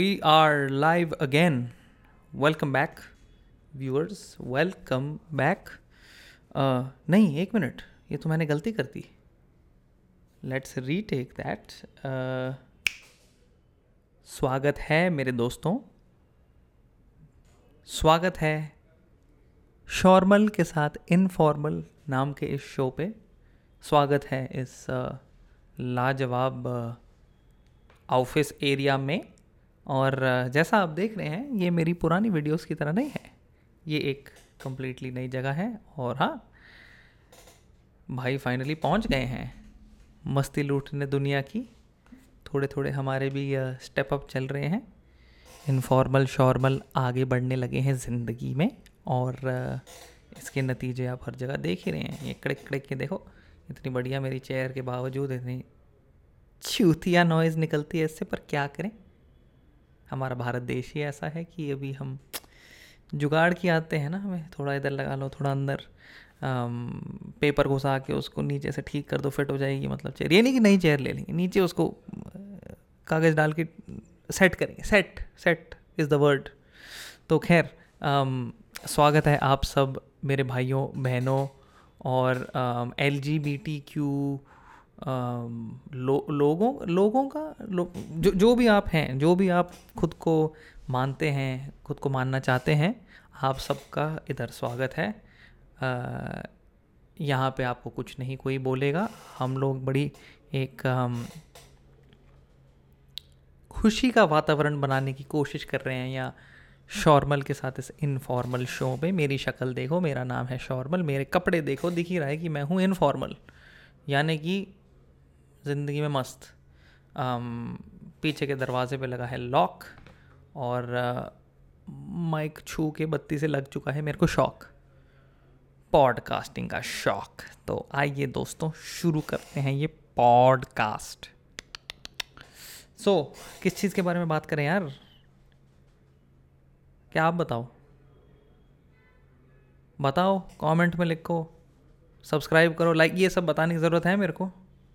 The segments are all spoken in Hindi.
We are live again. Welcome back, viewers. Welcome back. Uh, नहीं एक मिनट ये तो मैंने गलती कर दी लेट्स रीटेक दैट स्वागत है मेरे दोस्तों स्वागत है शॉर्मल के साथ इनफॉर्मल नाम के इस शो पे स्वागत है इस uh, लाजवाब ऑफ़िस एरिया में और जैसा आप देख रहे हैं, ये मेरी पुरानी वीडियोस की तरह नहीं है। ये एक कम्प्लीटली नई जगह है और हाँ भाई फाइनली पहुँच गए हैं। मस्ती लूटने दुनिया की। थोड़े थोड़े हमारे भी स्टेप अप चल रहे हैं। इनफॉर्मल शॉर्मल आगे बढ़ने लगे हैं ज़िंदगी में और इसके नतीजे आप हर जगह देख ही रहे हैं। ये कड़क कड़क के देखो, इतनी बढ़िया मेरी चेयर के बावजूद इतनी छूतिया नॉइज़ निकलती है इससे, पर क्या करें? हमारा भारत देश ही ऐसा है कि अभी हम जुगाड़ की आते हैं ना हमें थोड़ा इधर लगा लो थोड़ा अंदर आम, पेपर घुसा के उसको नीचे से ठीक कर दो फिट हो जाएगी मतलब चेयर। ये नहीं कि नई चेयर ले लेंगे नीचे उसको कागज़ डाल के सेट करेंगे। Set set is the word तो खैर स्वागत है आप सब मेरे भाइयों बहनों और L G B T Q लो, लोगों लोगों का लो, जो जो भी आप हैं जो भी आप खुद को मानते हैं खुद को मानना चाहते हैं आप सबका इधर स्वागत है। यहाँ पे आपको कुछ नहीं कोई बोलेगा। हम लोग बड़ी एक um, खुशी का वातावरण बनाने की कोशिश कर रहे हैं या शॉर्मल के साथ इस इनफॉर्मल शो पे। मेरी शक्ल देखो मेरा नाम है शॉर्मल मेरे कपड़े देखो दिख ही रहा है कि मैं हूँ इनफॉर्मल। यानी कि ज़िंदगी में मस्त। पीछे के दरवाजे पे लगा है लॉक और माइक छू के बत्ती से लग चुका है मेरे को शौक। पॉडकास्टिंग का शौक। तो आइए दोस्तों शुरू करते हैं ये पॉडकास्ट। सो so, किस चीज़ के बारे में बात करें यार? क्या आप बताओ? बताओ कमेंट में लिखो सब्सक्राइब करो लाइक ये सब बताने की ज़रूरत है मेरे को।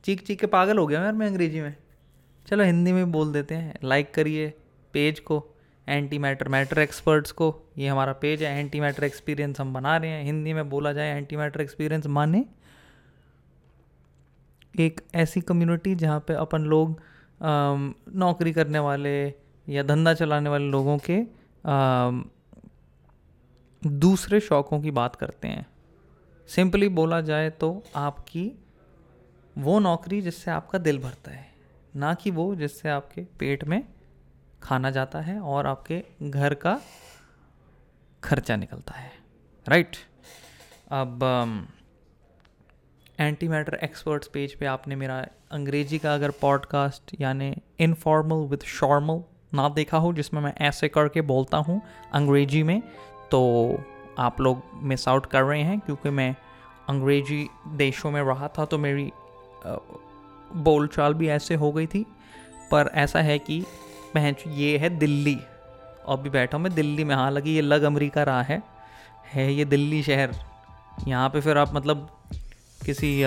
चीख चीख के पागल हो गया यार मैं अंग्रेज़ी में। चलो हिंदी में बोल देते हैं। लाइक करिए पेज को एंटी मैटर मैटर एक्सपर्ट्स को। ये हमारा पेज है एंटी मैटर एक्सपीरियंस हम बना रहे हैं। हिंदी में बोला जाए एंटी मैटर एक्सपीरियंस माने एक ऐसी कम्युनिटी जहाँ पे अपन लोग नौकरी करने वाले या धंधा चलाने वाले लोगों के दूसरे शौक़ों की बात करते हैं। सिंपली बोला जाए तो आपकी वो नौकरी जिससे आपका दिल भरता है, ना कि वो जिससे आपके पेट में खाना जाता है और आपके घर का खर्चा निकलता है राइट अब एंटी मैटर एक्सपर्ट्स पेज पे आपने मेरा अंग्रेज़ी का अगर पॉडकास्ट यानी इनफॉर्मल विद शॉर्मल ना देखा हो, जिसमें मैं ऐसे करके बोलता हूँ अंग्रेज़ी में तो आप लोग मिस आउट कर रहे हैं, क्योंकि मैं अंग्रेज़ी देशों में रहा था तो मेरी बोल चाल भी ऐसे हो गई थी, पर ऐसा है कि पहच ये है दिल्ली। और भी बैठा हूँ मैं दिल्ली में हाँ लगी ये लग अमरीका रहा है है ये दिल्ली शहर। यहाँ पे फिर आप मतलब किसी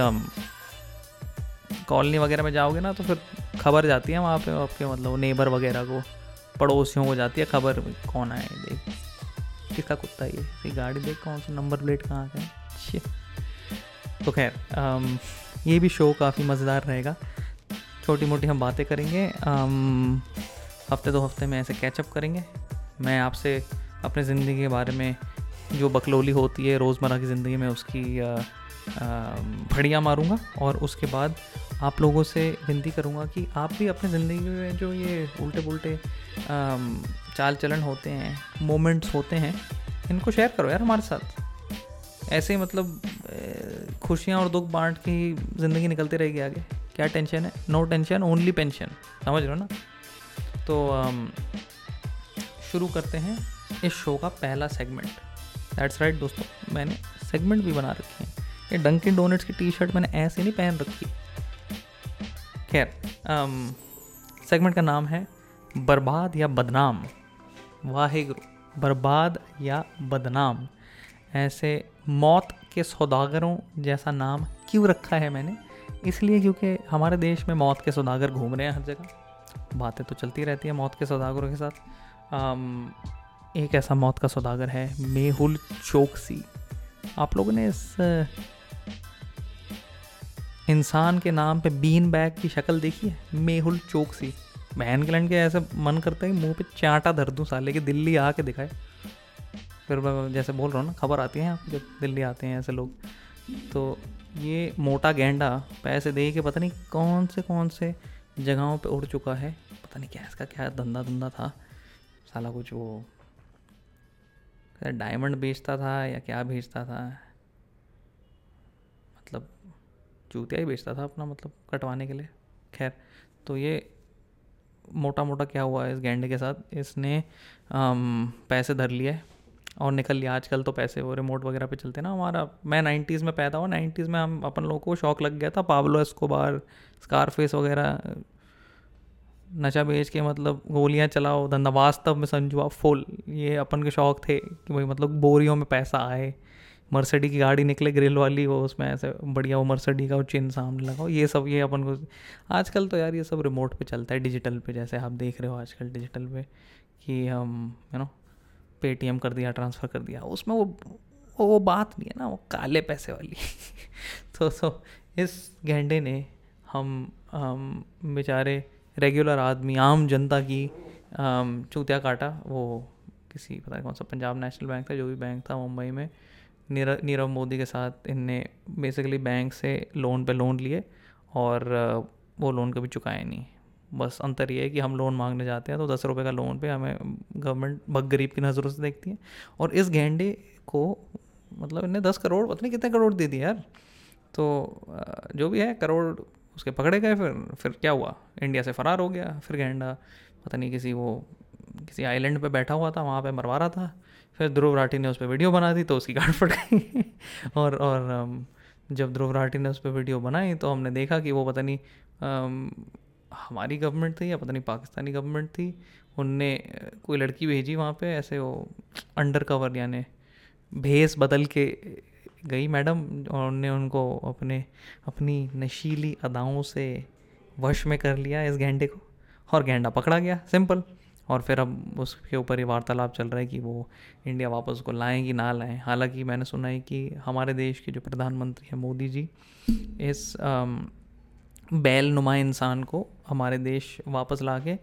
कॉलोनी वगैरह में जाओगे ना तो फिर खबर जाती है वहाँ पे आपके मतलब नेबर वगैरह को, पड़ोसियों को जाती है खबर, कौन आए देख। किसका कुत्ता ये? गाड़ी देख कौन सा, नंबर प्लेट कहाँ का है? तो खैर ये भी शो काफ़ी मज़ेदार रहेगा। छोटी मोटी हम बातें करेंगे हफ़्ते दो हफ़्ते में ऐसे कैचअप करेंगे। मैं आपसे अपने ज़िंदगी के बारे में जो बकलोली होती है, रोज़मर्रा की ज़िंदगी में उसकी फड़ियाँ मारूँगा और उसके बाद आप लोगों से विनती करूँगा कि आप भी अपनी ज़िंदगी में जो ये उल्टे पुल्टे चाल चलन होते हैं मोमेंट्स होते हैं, इनको शेयर करो यार हमारे साथ। ऐसे ही मतलब खुशियाँ और दुख बांट के ही ज़िंदगी निकलती रहेगी आगे। क्या टेंशन है? नो टेंशन ओनली पेंशन समझ रहे हो ना? तो शुरू करते हैं इस शो का पहला सेगमेंट दैट्स राइट दोस्तों, मैंने सेगमेंट भी बना रखे हैं। ये डंकिन डोनेट्स की टी शर्ट मैंने ऐसे नहीं पहन रखी। खैर सेगमेंट का नाम है बर्बाद या बदनाम। वाहे गुरु बर्बाद या बदनाम। ऐसे मौत के सौदागरों जैसा नाम क्यों रखा है मैंने? इसलिए क्योंकि हमारे देश में मौत के सौदागर घूम रहे हैं हर जगह। बातें तो चलती रहती है मौत के सौदागरों के साथ। um, एक ऐसा मौत का सौदागर है मेहुल चोकसी। आप लोगों ने इस इंसान के नाम पे बीन बैग की शक्ल देखी है? मेहुल चोकसी। बहन के लंड के ऐसे मन करता है मुँह पे चांटा धर दूँ साले की दिल्ली आके दिखाए। फिर मैं जैसे बोल रहा हूँ ना खबर आती है जब दिल्ली आते हैं ऐसे लोग। तो ये मोटा गेंडा पैसे दे के पता नहीं कौन से कौन से जगहों पे उड़ चुका है। पता नहीं क्या इसका क्या धंधा धंधा था। साला कुछ वो डायमंड बेचता था या क्या बेचता था? मतलब जूतिया ही बेचता था अपना मतलब कटवाने के लिए। खैर तो ये मोटा मोटा क्या हुआ है इस गेंडे के साथ? इसने आम, पैसे धर लिए। और निकल लिया आजकल तो पैसे वो रिमोट वगैरह पे चलते ना हमारा। मैं नाइन्टीज़ में पैदा हुआ नाइन्टीज़ में हम अपन लोगों को शौक लग गया था पावलो एस्कोबार, स्कारफेस वगैरह, नशा बेच के मतलब गोलियाँ चलाओ धंधा वास्तव में संजुआ फुल। ये अपन के शौक थे कि भाई मतलब बोरियों में पैसा आए मर्सडी की गाड़ी निकले, ग्रिल वाली, वो उसमें ऐसे बढ़िया वो मर्सडी का वो चिन्ह सामने लगाओ। ये सब, ये अपन को आजकल तो यार ये सब रिमोट पे चलता है डिजिटल पे जैसे आप देख रहे हो आजकल डिजिटल पे कि हम यू नो पेटीएम कर दिया ट्रांसफ़र कर दिया, उसमें वो वो वो बात नहीं है ना, वो काले पैसे वाली। तो तो इस गेंडे ने हम हम बेचारे रेगुलर आदमी, आम जनता की चूतिया काटा। वो किसी, पता नहीं कौन सा पंजाब नेशनल बैंक था, जो भी बैंक था मुंबई में। नीरव नीरव मोदी के साथ इनने बेसिकली बैंक से लोन पे लोन लिए और, वो लोन कभी चुकाए नहीं। बस अंतर ये है कि हम लोन मांगने जाते हैं तो दस रुपये का लोन पे हमें गवर्नमेंट बग गरीब की नज़रों से देखती है। और इस गेंडे को मतलब इन्हें दस करोड़, पता नहीं कितने करोड़ दे दिए यार। तो जो भी है, करोड़ उसके पकड़े गए फिर फिर क्या हुआ? इंडिया से फ़रार हो गया। फिर गेंडा, पता नहीं किसी वो, किसी आइलैंड पे बैठा हुआ था, वहाँ पे मरवा रहा था। फिर ध्रुव राठी ने उस पर वीडियो बना दी तो उसकी गाड़ फट गई। और और जब ध्रुव राठी ने उस पर वीडियो बनाई तो हमने देखा कि वो पता नहीं हमारी गवर्नमेंट थी, या पता नहीं पाकिस्तानी गवर्नमेंट थी, उनने कोई लड़की भेजी वहाँ पे, ऐसे वो अंडर कवर यानी भेस बदल के गई मैडम, और उनने उनको अपने, अपनी नशीली अदाओं से वश में कर लिया इस गेंडे को, और गेंडा पकड़ा गया सिंपल और फिर अब उसके ऊपर ये वार्तालाप चल रहा है कि वो इंडिया वापस उसको लाएँ कि ना लाएँ। हालाँकि मैंने सुना है कि हमारे देश के जो प्रधानमंत्री हैं मोदी जी, इस बैल नुमा इंसान को हमारे देश वापस ला के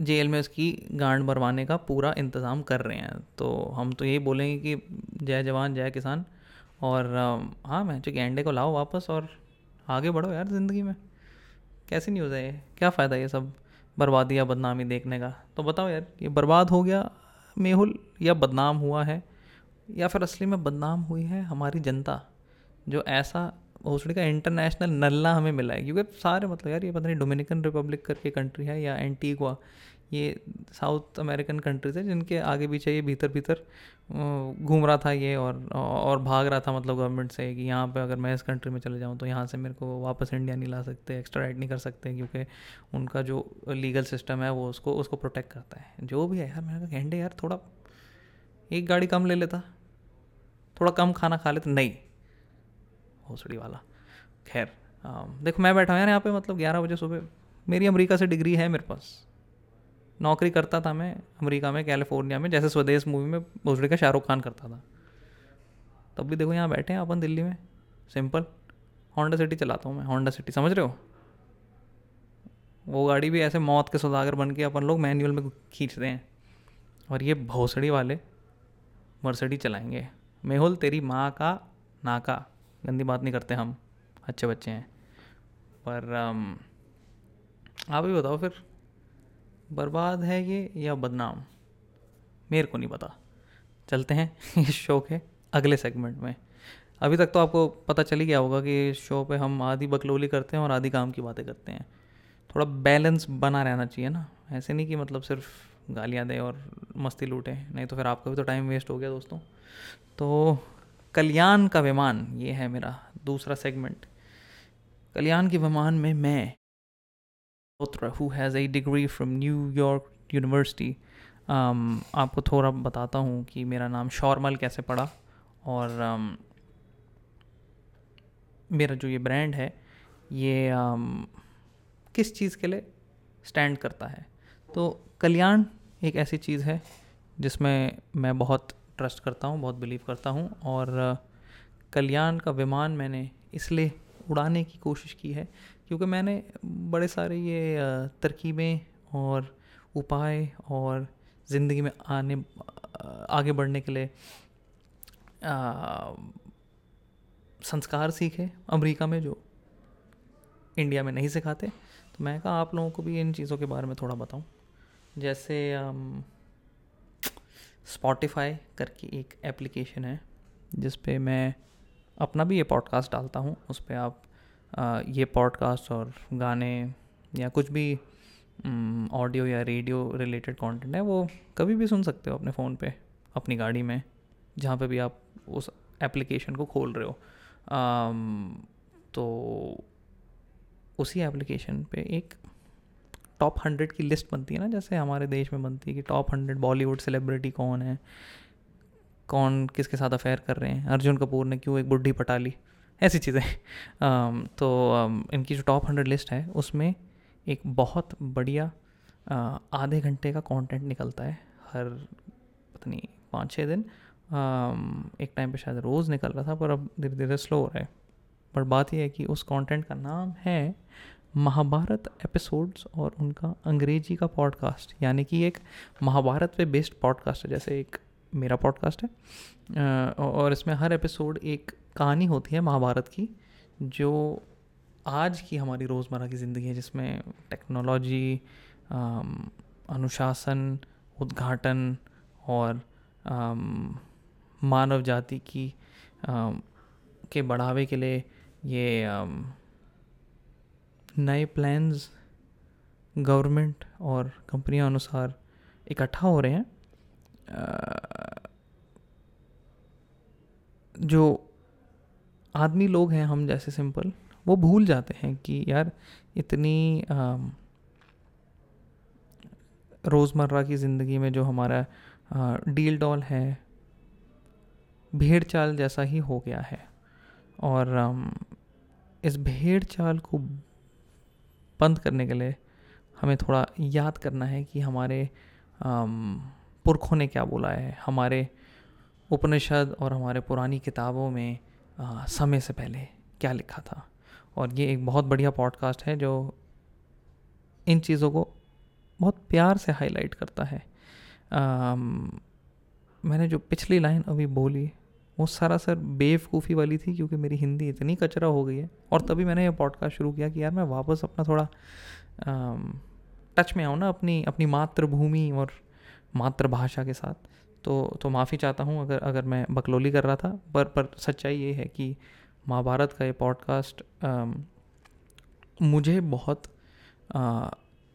जेल में उसकी गांड भरवाने का पूरा इंतज़ाम कर रहे हैं। तो हम तो यही बोलेंगे कि जय जवान, जय किसान। और हाँ मैं जो गेंडे को लाओ वापस और आगे बढ़ो यार ज़िंदगी में। कैसी न्यूज़ है ये? क्या फ़ायदा ये सब बर्बादी या बदनामी देखने का? तो बताओ यार, ये बर्बाद हो गया मेहुल या बदनाम हुआ है? या फिर असली में बदनाम हुई है हमारी जनता, जो ऐसा भोसड़ी का इंटरनेशनल नल्ला हमें मिला है। क्योंकि सारे मतलब यार ये पता नहीं डोमिनिकन रिपब्लिक करके कंट्री है या एंटीगुआ ये साउथ अमेरिकन कंट्रीज़ है जिनके आगे पीछे ये भीतर भीतर घूम रहा था ये और और भाग रहा था मतलब गवर्नमेंट से कि यहाँ पे अगर मैं इस कंट्री में चले जाऊँ तो यहाँ से मेरे को वापस इंडिया नहीं ला सकते एक्स्ट्रा नहीं कर सकते क्योंकि उनका जो लीगल सिस्टम है वो उसको उसको प्रोटेक्ट करता है। जो भी है यार, मैंने कहा घंटे यार, थोड़ा, एक गाड़ी कम ले लेता, थोड़ा कम खाना खा लेता। नहीं भोसड़ी वाला। खैर देखो मैं बैठा हूँ यार यहाँ पे मतलब ग्यारह बजे सुबह। मेरी अमेरिका से डिग्री है मेरे पास। नौकरी करता था मैं अमेरिका में, कैलिफ़ोर्निया में, जैसे स्वदेश मूवी में भोसड़ी का शाहरुख खान करता था। तब भी देखो यहाँ बैठे हैं अपन दिल्ली में। सिंपल। होंडा सिटी चलाता हूँ मैं। होंडा सिटी, समझ रहे हो? वो गाड़ी भी ऐसे मौत के सौदागर बन के अपन लोग मैनुअल में खींचते हैं। और ये भोसड़ी वाले मर्सडी चलाएँगे। मेहुल, तेरी माँ का नाका। गंदी बात नहीं करते हम, अच्छे बच्चे हैं। पर आप ही बताओ फिर, बर्बाद है ये या बदनाम? मेरे को नहीं पता। चलते हैं इस शो के अगले सेगमेंट में। अभी तक तो आपको पता चल ही गया होगा कि इस शो पे हम आधी बकलोली करते हैं और आधी काम की बातें करते हैं। थोड़ा बैलेंस बना रहना चाहिए ना। ऐसे नहीं कि मतलब सिर्फ़ गालियाँ दें और मस्ती लूटें, नहीं तो फिर आपका भी तो टाइम वेस्ट हो गया दोस्तों। तो कल्याण का विमान ये है मेरा दूसरा सेगमेंट कल्याण के विमान में मैं who has a degree from New York university आपको थोड़ा बताता हूँ कि मेरा नाम शॉर्मल कैसे पड़ा और um, मेरा जो ये ब्रांड है ये um, किस चीज़ के लिए स्टैंड करता है। तो कल्याण एक ऐसी चीज़ है जिसमें मैं बहुत ट्रस्ट करता हूँ बहुत बिलीव करता हूँ और कल्याण का विमान मैंने इसलिए उड़ाने की कोशिश की है क्योंकि मैंने बड़े सारे ये तरकीबें और उपाय और ज़िंदगी में आने आगे बढ़ने के लिए आ, संस्कार सीखे अमेरिका में जो इंडिया में नहीं सिखाते। तो मैं कहा आप लोगों को भी इन चीज़ों के बारे में थोड़ा बताऊँ। जैसे स्पॉटिफाई करके एक एप्लीकेशन है जिस पे मैं अपना भी ये पॉडकास्ट डालता हूँ। उस पर आप आ, ये पॉडकास्ट और गाने या कुछ भी ऑडियो या रेडियो रिलेटेड कंटेंट है वो कभी भी सुन सकते हो अपने फ़ोन पे अपनी गाड़ी में जहाँ पे भी आप उस एप्लीकेशन को खोल रहे हो। आम, तो उसी एप्लीकेशन पे एक टॉप हंड्रेड की लिस्ट बनती है ना, जैसे हमारे देश में बनती है कि टॉप हंड्रेड बॉलीवुड सेलिब्रिटी कौन है? कौन किसके साथ अफेयर कर रहे हैं? अर्जुन कपूर ने क्यों एक बुढ़ी पटा ली? ऐसी चीज़ें। तो इनकी जो टॉप हंड्रेड लिस्ट है, उसमें एक बहुत बढ़िया आधे घंटे का कंटेंट निकलता है हर, पता नहीं पाँच छः दिन एक टाइम पे शायद रोज़ निकल रहा था, पर अब धीरे धीरे स्लो हो रहा है। पर बात यह है कि उस कंटेंट का नाम है महाभारत एपिसोड्स और उनका अंग्रेज़ी का पॉडकास्ट यानी कि एक महाभारत पे बेस्ड पॉडकास्ट है, जैसे एक मेरा पॉडकास्ट है। और इसमें हर एपिसोड एक कहानी होती है महाभारत की, जो आज की हमारी रोज़मर्रा की ज़िंदगी है, जिसमें टेक्नोलॉजी अनुशासन, उद्घाटन और मानव जाति की के बढ़ावे के लिए ये नए प्लान्स गवर्नमेंट और कंपनियों अनुसार इकट्ठा हो रहे हैं जो आदमी लोग हैं हम जैसे सिंपल वो भूल जाते हैं कि यार इतनी रोज़मर्रा की ज़िंदगी में जो हमारा डील डॉल है, भेड़ चाल जैसा ही हो गया है। और इस भेड़ चाल को बंद करने के लिए हमें थोड़ा याद करना है कि हमारे पुरखों ने क्या बोला है। हमारे उपनिषद और हमारे पुरानी किताबों में आ, समय से पहले क्या लिखा था। और ये एक बहुत बढ़िया पॉडकास्ट है जो इन चीज़ों को बहुत प्यार से हाईलाइट करता है। आ, मैंने जो पिछली लाइन अभी बोली वो सरासर बेवकूफ़ी वाली थी क्योंकि मेरी हिंदी इतनी कचरा हो गई है। और तभी मैंने ये पॉडकास्ट शुरू किया कि यार मैं वापस अपना थोड़ा टच में आऊँ ना अपनी अपनी मातृभूमि और मातृभाषा के साथ। तो तो माफ़ी चाहता हूँ अगर अगर मैं बकलोली कर रहा था पर पर सच्चाई ये है कि महाभारत का ये पॉडकास्ट मुझे बहुत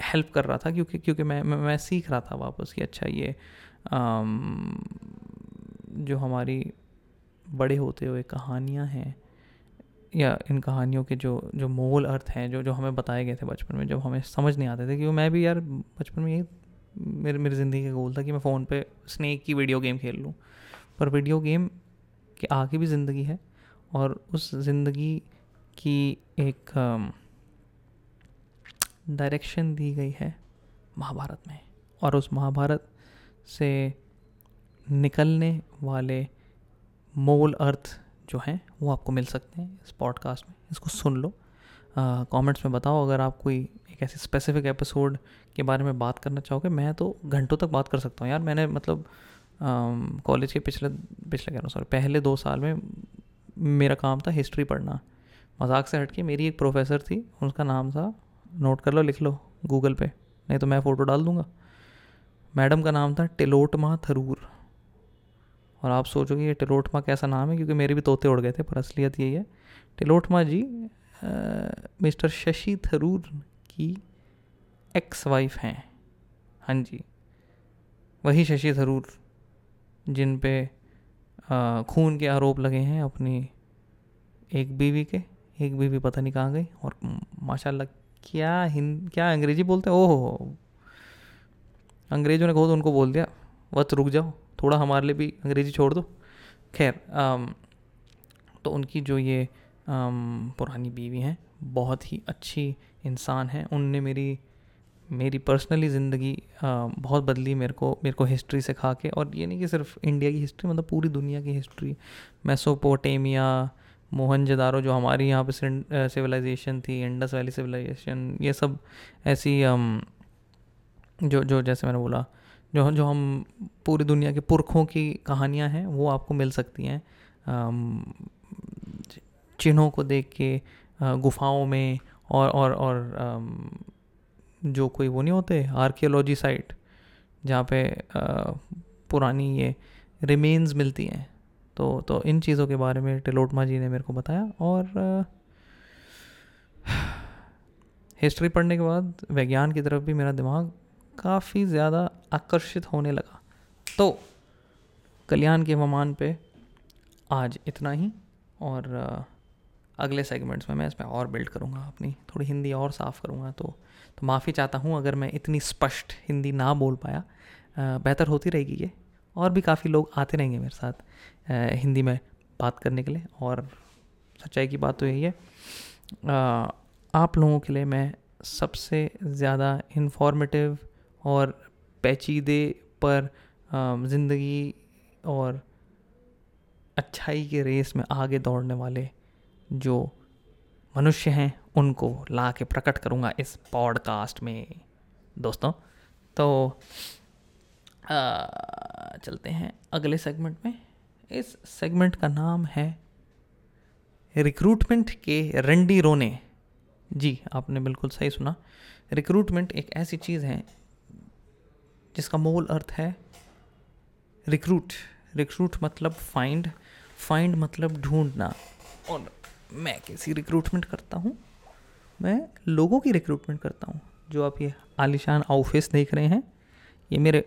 हेल्प कर रहा था क्योंकि क्योंकि मैं मैं, मैं सीख रहा था वापस कि अच्छा ये आ, जो हमारी बड़े होते हुए कहानियाँ हैं, या इन कहानियों के जो जो मूल अर्थ हैं, जो जो हमें बताए गए थे बचपन में, जब हमें समझ नहीं आते थे क्योंकि मैं भी यार बचपन में यही मेरे, मेरी ज़िंदगी का गोल था कि मैं फ़ोन पे स्नेक की वीडियो गेम खेल लूँ। पर वीडियो गेम के आगे भी ज़िंदगी है, और उस ज़िंदगी की एक डायरेक्शन दी गई है महाभारत में, और उस महाभारत से निकलने वाले मोल अर्थ जो हैं, वो आपको मिल सकते हैं इस पॉडकास्ट में। इसको सुन लो। कमेंट्स में बताओ अगर आप कोई एक ऐसे स्पेसिफिक एपिसोड के बारे में बात करना चाहोगे। मैं तो घंटों तक बात कर सकता हूँ यार। मैंने मतलब कॉलेज के पिछले पिछले कह रहा हूँ सॉरी पहले दो साल में मेरा काम था हिस्ट्री पढ़ना। मज़ाक से हट के मेरी एक प्रोफेसर थी उसका नाम था नोट कर लो, लिख लो गूगल पे। नहीं तो मैं फ़ोटो डाल दूँगा। मैडम का नाम था टिलोटमा थरूर। और आप सोचोगे ये टिलोटमा कैसा नाम है क्योंकि मेरे भी तोते उड़ गए थे पर असलियत यही है। टिलोटमा जी आ, मिस्टर शशि थरूर की एक्स वाइफ हैं। हाँ जी। वही शशि थरूर जिन पे खून के आरोप लगे हैं अपनी एक बीवी के एक बीवी पता नहीं कहाँ गई और माशाल्लाह क्या हिंद क्या अंग्रेज़ी बोलते हैं? ओहो अंग्रेज़ों ने तो उनको बोल दिया वत रुक जाओ। थोड़ा हमारे लिए भी अंग्रेज़ी छोड़ दो। खैर तो उनकी जो ये पुरानी बीवी हैं, बहुत ही अच्छी इंसान हैं। उनने मेरी मेरी पर्सनली ज़िंदगी बहुत बदली मेरे को मेरे को हिस्ट्री से खा के। और ये नहीं कि सिर्फ़ इंडिया की हिस्ट्री मतलब पूरी दुनिया की हिस्ट्री। मैसोपोटेमिया मोहनजदारो जो हमारी यहाँ पे सिविलाइजेशन थी, इंडस वैली सिविलाइजेशन, ये सब ऐसी जो जो जैसे मैंने बोला जो जो हम पूरी दुनिया के पुरखों की कहानियाँ हैं, वो आपको मिल सकती हैं। चिन्हों को देख के गुफाओं में और और और जो कोई वो नहीं होते आर्कियोलॉजी साइट जहाँ पे पुरानी ये रिमेन्स मिलती हैं। तो तो इन चीज़ों के बारे में टिलोटमा जी ने मेरे को बताया और हिस्ट्री पढ़ने के बाद, विज्ञान की तरफ़ भी मेरा दिमाग काफ़ी ज़्यादा आकर्षित होने लगा। तो कल्याण के ममान पे आज इतना ही, और अगले सेगमेंट्स में मैं इसमें और बिल्ड करूँगा अपनी। थोड़ी हिंदी और साफ़ करूँगा तो तो माफ़ी चाहता हूँ अगर मैं इतनी स्पष्ट हिंदी ना बोल पाया। बेहतर होती रहेगी ये, और भी काफ़ी लोग आते रहेंगे मेरे साथ हिंदी में बात करने के लिए। और सच्चाई की बात तो यही है आप लोगों के लिए मैं सबसे ज़्यादा इन्फॉर्मेटिव और पेचीदे पर ज़िंदगी और अच्छाई के रेस में आगे दौड़ने वाले जो मनुष्य हैं उनको ला के प्रकट करूँगा इस पॉडकास्ट में। दोस्तों तो आ, चलते हैं अगले सेगमेंट में। इस सेगमेंट का नाम है रिक्रूटमेंट के रंडी रोने। जी आपने बिल्कुल सही सुना। रिक्रूटमेंट एक ऐसी चीज़ है जिसका मूल अर्थ है रिक्रूट रिक्रूट मतलब फाइंड फाइंड मतलब ढूंढना. और मैं कैसी रिक्रूटमेंट करता हूँ? मैं लोगों की रिक्रूटमेंट करता हूँ। जो आप ये आलिशान ऑफ़िस देख रहे हैं, ये मेरे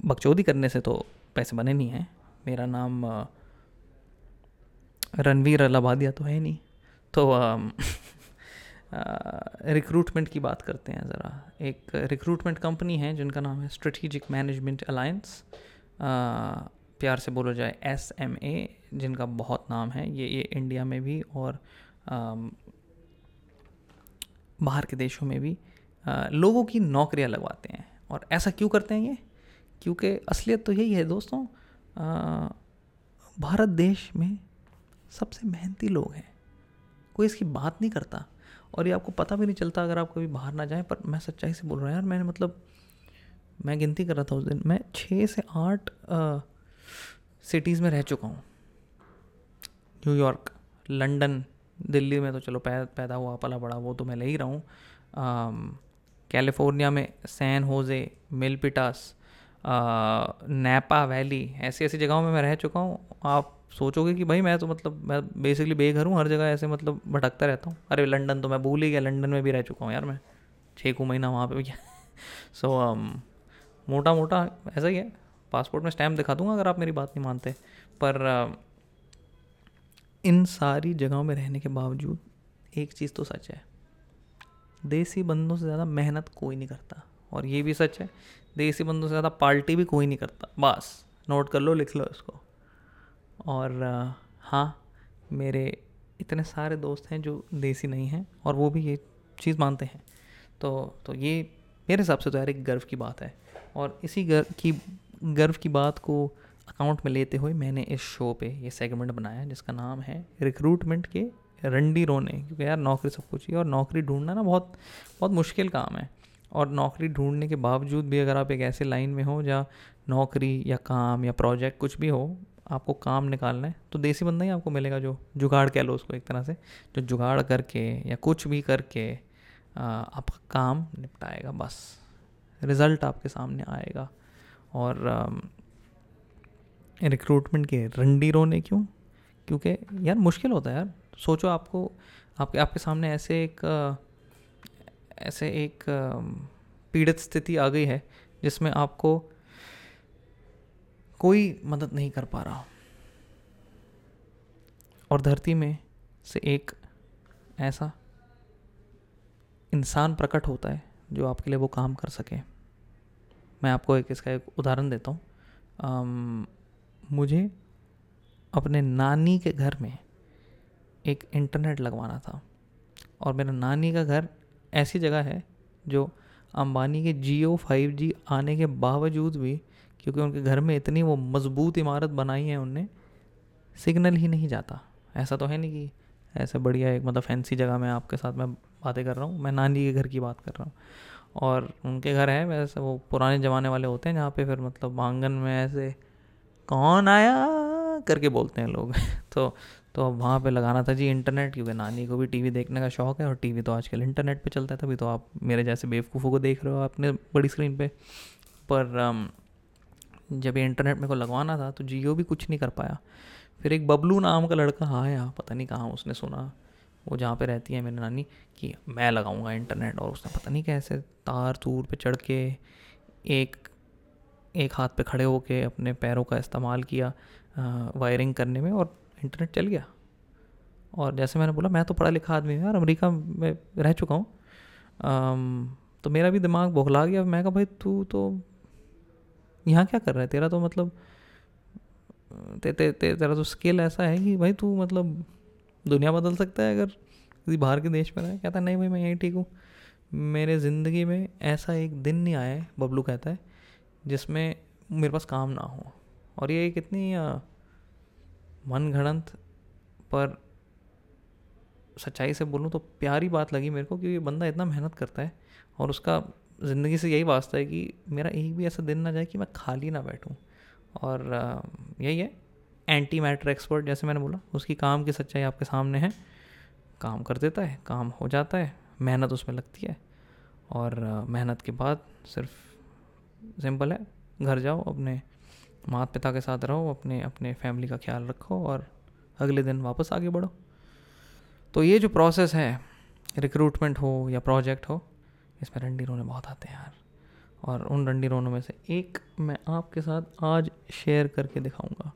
बकचौदी करने से तो पैसे बने नहीं हैं। मेरा नाम रणवीर अलाबादिया तो है नहीं। तो रिक्रूटमेंट की बात करते हैं ज़रा। एक रिक्रूटमेंट कंपनी है जिनका नाम है स्ट्रेटिजिक मैनेजमेंट अलायंस प्यार से बोला जाए एस एम ए जिनका बहुत नाम है। ये ये इंडिया में भी और बाहर के देशों में भी आ, लोगों की नौकरियाँ लगवाते हैं। और ऐसा क्यों करते हैं ये? क्योंकि असलियत तो यही है दोस्तों आ, भारत देश में सबसे मेहनती लोग हैं। कोई इसकी बात नहीं करता। और ये आपको पता भी नहीं चलता अगर आप कभी बाहर ना जाएँ पर मैं सच्चाई से बोल रहा हूँ यार मैंने मतलब मैं गिनती कर रहा था उस दिन मैं छः से आठ सिटीज़ में रह चुका हूँ। न्यूयॉर्क लंदन दिल्ली में तो चलो पै, पैदा हुआ पला बड़ा वो तो मैं ले ही रहा हूँ। कैलिफ़ोर्निया में San Jose Milpitas Napa Valley ऐसी ऐसी जगहों में मैं रह चुका हूँ। आप सोचोगे कि भाई मैं तो मतलब मैं बेसिकली बेघर हूँ हर जगह ऐसे मतलब भटकता रहता हूँ। अरे लंदन तो मैं भूल ही गया लंदन में भी रह चुका हूँ यार मैं। छः को महीना वहाँ पे भी। सो so, um, मोटा मोटा ऐसा ही है। पासपोर्ट में स्टैम्प दिखा दूँगा अगर आप मेरी बात नहीं मानते। पर uh, इन सारी जगहों में रहने के बावजूद एक चीज़ तो सच है। देसी बंदों से ज़्यादा मेहनत कोई नहीं करता। और ये भी सच है देसी बंदों से ज़्यादा पार्टी भी कोई नहीं करता। बस नोट कर लो, लिख लो इसको। और हाँ मेरे इतने सारे दोस्त हैं जो देसी नहीं हैं और वो भी ये चीज़ मानते हैं। तो तो ये मेरे हिसाब से तो यार एक गर्व की बात है। और इसी गर्व की गर्व की बात को अकाउंट में लेते हुए मैंने इस शो पे ये सेगमेंट बनाया जिसका नाम है रिक्रूटमेंट के रंडी रोने। क्योंकि यार नौकरी सब कुछ ही और नौकरी ढूंढना ना बहुत बहुत मुश्किल काम है। और नौकरी ढूँढने के बावजूद भी अगर आप एक ऐसे लाइन में हो जहाँ नौकरी या काम या प्रोजेक्ट कुछ भी हो, आपको काम निकालना है तो देसी बंदा ही आपको मिलेगा जो जुगाड़ कह लो उसको एक तरह से, जो जुगाड़ करके या कुछ भी करके आपका काम निपटाएगा बस। रिज़ल्ट आपके सामने आएगा। और रिक्रूटमेंट के रंडी रोने क्यों? क्योंकि यार मुश्किल होता है यार। सोचो आपको, आपके आपके सामने ऐसे एक ऐसे एक पीड़ित स्थिति आ गई है, जिसमें आपको कोई मदद नहीं कर पा रहा। और धरती में से एक ऐसा इंसान प्रकट होता है, जो आपके लिए वो काम कर सके। मैं आपको एक इसका एक उदाहरण देता हूँ। मुझे अपने नानी के घर में एक इंटरनेट लगवाना था। और मेरा नानी का घर ऐसी जगह है जो अंबानी के जियो फाइव जी आने के बावजूद भी, क्योंकि उनके घर में इतनी वो मज़बूत इमारत बनाई है उनने, सिग्नल ही नहीं जाता। ऐसा तो है नहीं कि ऐसे बढ़िया एक मतलब फैंसी जगह में आपके साथ मैं बातें कर रहा हूँ, मैं नानी के घर की बात कर रहा हूँ। और उनके घर है वैसे वो पुराने ज़माने वाले होते हैं, जहाँ पे फिर मतलब आँगन में ऐसे, कौन आया? करके बोलते हैं लोग। तो तो अब वहाँ पे लगाना था जी इंटरनेट क्योंकि नानी को भी टीवी देखने का शौक है और टीवी तो आजकल इंटरनेट पे चलता है, तभी तो आप मेरे जैसे बेवकूफ़ों को देख रहे हो अपने बड़ी स्क्रीन पे। पर जब ये इंटरनेट मेरे को लगवाना था तो जियो भी कुछ नहीं कर पाया। फिर एक बबलू नाम का लड़का आया, पता नहीं कहाँ उसने सुना। वो जहाँ पे रहती है मेरी नानी, कि मैं लगाऊँगा इंटरनेट और उसने पता नहीं कैसे तार तूर पे चढ़ के एक एक हाथ पे खड़े होके अपने पैरों का इस्तेमाल किया वायरिंग करने में और इंटरनेट चल गया। और जैसे मैंने बोला मैं तो पढ़ा लिखा आदमी हूँ यार अमेरिका में रह चुका हूँ। तो मेरा भी दिमाग बौखला गया। मैं कहा भाई तू तो यहाँ क्या कर रहा है? तेरा तो मतलब ते, ते, ते, तेरा तो स्किल ऐसा है कि भाई तू मतलब दुनिया बदल सकता है अगर किसी बाहर के देश में रहे। कहता है नहीं भाई मैं यहीं ठीक हूँ। मेरे ज़िंदगी में ऐसा एक दिन नहीं आया है बबलू कहता है जिसमें मेरे पास काम ना हो। और ये कितनी मन घड़ंत पर सच्चाई से बोलूँ तो प्यारी बात लगी मेरे को क्योंकि बंदा इतना मेहनत करता है और उसका ज़िंदगी से यही वास्ता है कि मेरा एक भी ऐसा दिन ना जाए कि मैं खाली ना बैठूँ। और यही है एंटी मैटर एक्सपर्ट जैसे मैंने बोला, उसकी काम की सच्चाई आपके सामने है। काम कर देता है, काम हो जाता है, मेहनत उसमें लगती है। और मेहनत के बाद सिर्फ़ सिंपल है, घर जाओ अपने माता पिता के साथ रहो, अपने अपने फैमिली का ख्याल रखो और अगले दिन वापस आगे बढ़ो। तो ये जो प्रोसेस है रिक्रूटमेंट हो या प्रोजेक्ट हो, इसमें रंडी रोने बहुत आते हैं यार। और उन रंडी रोनों में से एक मैं आपके साथ आज शेयर करके दिखाऊँगा।